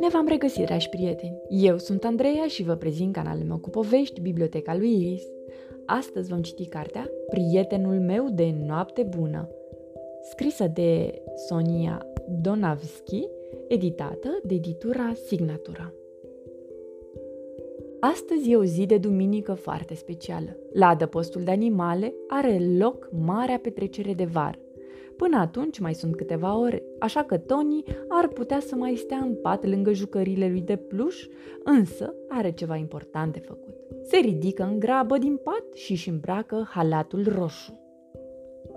Ne v-am regăsit, dragi prieteni! Eu sunt Andreea și vă prezint canalul meu cu povești, Biblioteca lui Iris. Astăzi vom citi cartea Prietenul meu de noapte bună, scrisă de Sonia Donavski, editată de editura Signatura. Astăzi e o zi de duminică foarte specială. La adăpostul de animale are loc marea petrecere de vară. Până atunci mai sunt câteva ore, așa că Tony ar putea să mai stea în pat lângă jucările lui de pluș, însă are ceva important de făcut. Se ridică în grabă din pat și își îmbracă halatul roșu.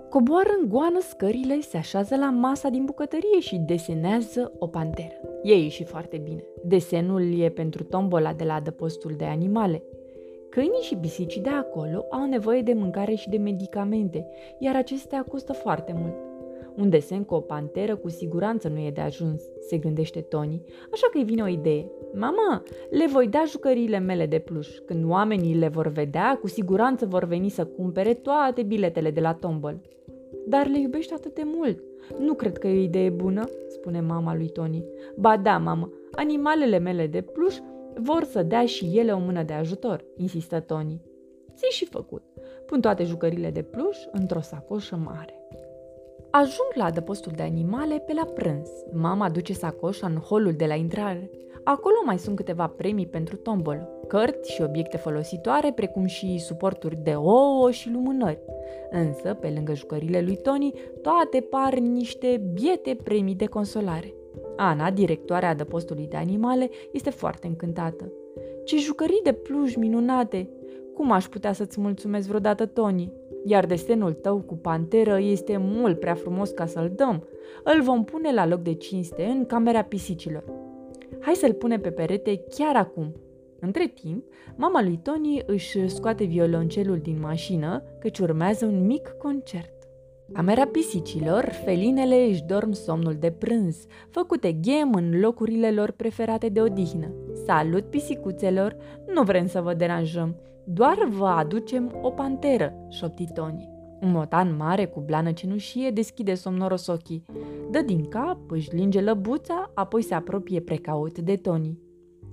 Coboară în goană scările, se așează la masa din bucătărie și desenează o panteră. E și foarte bine. Desenul e pentru tombola de la adăpostul de animale. Câinii și pisicii de acolo au nevoie de mâncare și de medicamente, iar acestea costă foarte mult. Un desen cu o panteră cu siguranță nu e de ajuns, se gândește Tony, așa că îi vine o idee. Mama, le voi da jucăriile mele de pluș. Când oamenii le vor vedea, cu siguranță vor veni să cumpere toate biletele de la tombol. Dar le iubești atât de mult. Nu cred că e o idee bună, spune mama lui Tony. Ba da, mamă, animalele mele de pluș vor să dea și ele o mână de ajutor, insistă Tony. Ți și făcut. Pun toate jucările de pluș într-o sacoșă mare. Ajung la adăpostul de animale pe la prânz. Mama duce sacoșa în holul de la intrare. Acolo mai sunt câteva premii pentru tombol, cărți și obiecte folositoare, precum și suporturi de ouă și lumânări. Însă, pe lângă jucările lui Tony, toate par niște biete premii de consolare. Ana, directoarea adăpostului de animale, este foarte încântată. Ce jucării de pluj minunate! Cum aș putea să-ți mulțumesc vreodată, Tony? Iar desenul tău cu panteră este mult prea frumos ca să-l dăm. Îl vom pune la loc de cinste în camera pisicilor. Hai să-l punem pe perete chiar acum. Între timp, mama lui Tony își scoate violoncelul din mașină, căci urmează un mic concert. Camera pisicilor, felinele își dorm somnul de prânz, făcute ghem în locurile lor preferate de odihnă. Salut, pisicuțelor! Nu vrem să vă deranjăm, doar vă aducem o panteră, șopti Tony. Un motan mare cu blană cenușie deschide somnoros ochii. Dă din cap, își linge lăbuța, apoi se apropie precaut de Tony.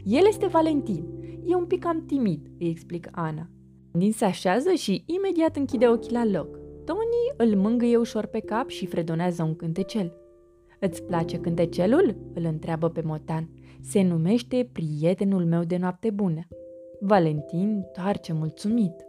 El este Valentin. E un pic cam timid, îi explică Ana. Din se așează și imediat închide ochii la loc. Tony îl mângâie ușor pe cap și fredonează un cântecel. Îți place cântecelul?" îl întreabă pe motan. Se numește Prietenul meu de noapte bună. Valentin toarce mulțumit.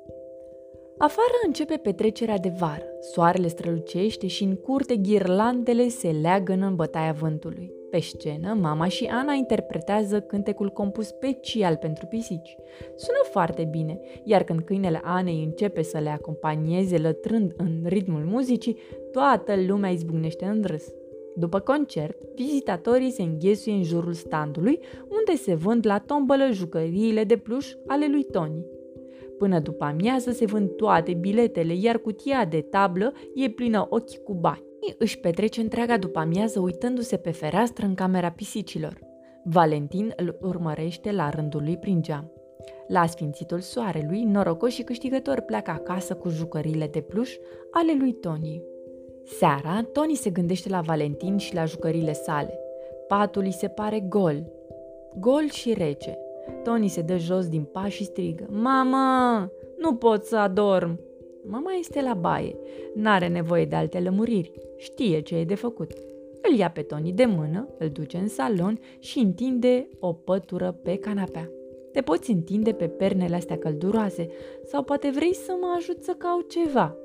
Afară începe petrecerea de vară. Soarele strălucește și în curte ghirlandele se leagănă în bătaia vântului. Pe scenă, mama și Ana interpretează cântecul compus special pentru pisici. Sună foarte bine, iar când câinele Anei începe să le acompanieze lătrând în ritmul muzicii, toată lumea izbucnește în râs. După concert, vizitatorii se înghesuie în jurul standului, unde se vând la tombălă jucăriile de pluș ale lui Tony. Până după amiază se vând toate biletele, iar cutia de tablă e plină ochi cu bani. Își petrece întreaga după amiază uitându-se pe fereastră în camera pisicilor. Valentin îl urmărește la rândul lui prin geam. La sfințitul soarelui, norocos și câștigător pleacă acasă cu jucăriile de pluș ale lui Tony. Seara, Tony se gândește la Valentin și la jucările sale. Patul îi se pare gol. Gol și rece. Tony se dă jos din pas și strigă. Mamă, nu pot să adorm! Mama este la baie. N-are nevoie de alte lămuriri. Știe ce e de făcut. Îl ia pe Tony de mână, îl duce în salon și întinde o pătură pe canapea. Te poți întinde pe pernele astea călduroase sau poate vrei să mă ajut să caut ceva.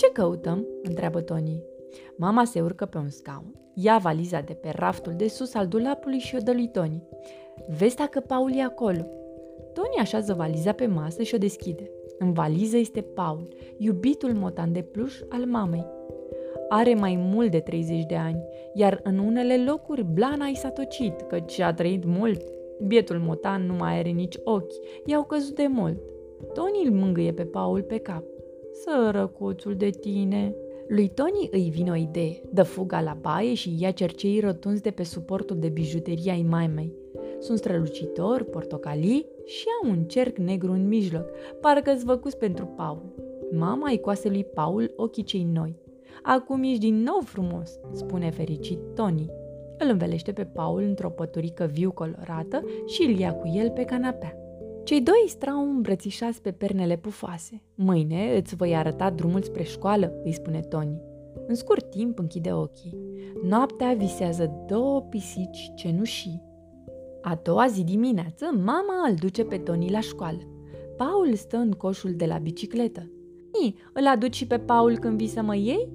Ce căutăm?" întreabă Tony. Mama se urcă pe un scaun, ia valiza de pe raftul de sus al dulapului și o dă lui Tony. Vezi dacă Paul e acolo. Tony așează valiza pe masă și o deschide. În valiză este Paul, iubitul motan de pluș al mamei. Are mai mult de 30 de ani, iar în unele locuri blana i s-a tocit, căci a trăit mult. Bietul motan nu mai are nici ochi, i-au căzut de mult. Tony îl mângâie pe Paul pe cap. Sărăcuțul de tine! Lui Tony îi vine o idee. Dă fuga la baie și ia cercei rotunzi de pe suportul de bijuterie ai maimei. Sunt strălucitori, portocalii și au un cerc negru în mijloc, parcă zvăcus pentru Paul. Mama îi coase lui Paul ochii cei noi. acum ești din nou frumos, spune fericit Tony. Îl învelește pe Paul într-o păturică viu colorată și îl ia cu el pe canapea. Cei doi strau îmbrățișați pe pernele pufoase. Mâine îți voi arăta drumul spre școală, îi spune Tony. În scurt timp închide ochii. Noaptea visează două pisici cenușii. A doua zi dimineață, mama îl duce pe Tony la școală. Paul stă în coșul de la bicicletă. I, îl aduci și pe Paul când vii să mă iei?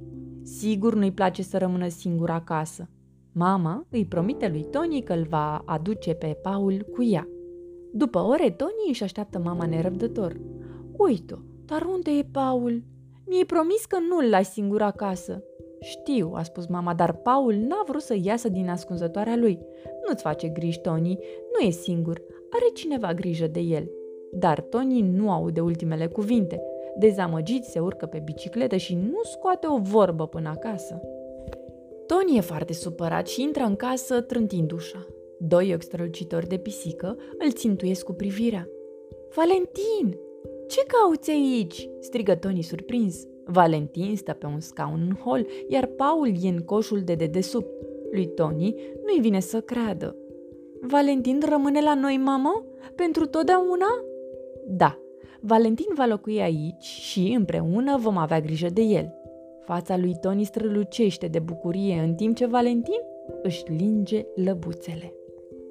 Sigur nu-i place să rămână singur acasă. Mama îi promite lui Tony că îl va aduce pe Paul cu ea. După ore, Tony își așteaptă mama nerăbdător. Uite, dar unde e Paul? Mi-ai promis că nu-l lași singur acasă. Știu, a spus mama, dar Paul n-a vrut să iasă din ascunzătoarea lui. Nu-ți face griji, Tony, nu e singur, are cineva grijă de el. Dar Tony nu aude ultimele cuvinte. Dezamăgit se urcă pe bicicletă și nu scoate o vorbă până acasă. Tony e foarte supărat și intră în casă trântind ușa. Doi ochi strălucitori de pisică îl țintuiesc cu privirea. Valentin! Ce cauți aici?" strigă Tony surprins. Valentin stă pe un scaun în hol, iar Paul e în coșul de dedesubt. Lui Tony nu-i vine să creadă. Valentin rămâne la noi, mamă? Pentru totdeauna? Da, Valentin va locui aici și împreună vom avea grijă de el. Fața lui Tony strălucește de bucurie în timp ce Valentin își linge lăbuțele.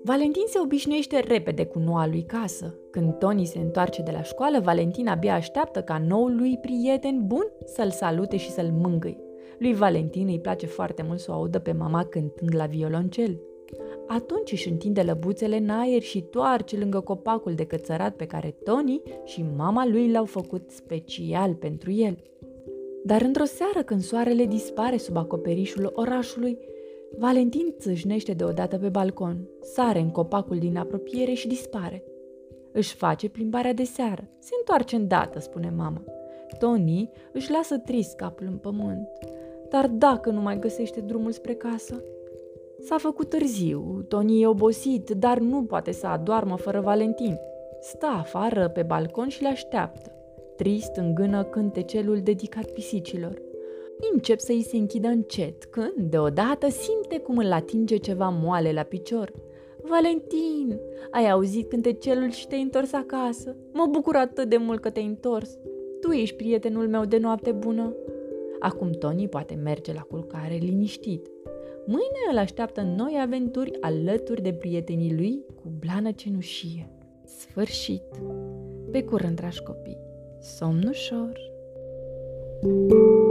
Valentin se obișnuiește repede cu noua lui casă. Când Tony se întoarce de la școală, Valentin abia așteaptă ca noul lui prieten bun să-l salute și să-l mângâi. Lui Valentin îi place foarte mult să o audă pe mama cântând la violoncel. Atunci își întinde lăbuțele în aer și toarce lângă copacul de cățărat pe care Tony și mama lui l-au făcut special pentru el. Dar într-o seară când soarele dispare sub acoperișul orașului, Valentin țâșnește deodată pe balcon, sare în copacul din apropiere și dispare. Își face plimbarea de seară. Se întoarce îndată, spune mama. Tony își lasă trist capul în pământ. Dar dacă nu mai găsește drumul spre casă? S-a făcut târziu, Tony e obosit, dar nu poate să adoarmă fără Valentin. Stă afară pe balcon și le așteaptă. Trist îngână cântecelul dedicat pisicilor. Încep să îi se închidă încet, când, deodată, simte cum îl atinge ceva moale la picior. Valentin, ai auzit cântecelul și te-ai întors acasă? Mă bucur atât de mult că te-ai întors. Tu ești prietenul meu de noapte bună. Acum Tony poate merge la culcare liniștit. Mâine îl așteaptă noi aventuri alături de prietenii lui cu blană cenușie. Sfârșit! Pe curând, dragi copii! Somn ușor! thank you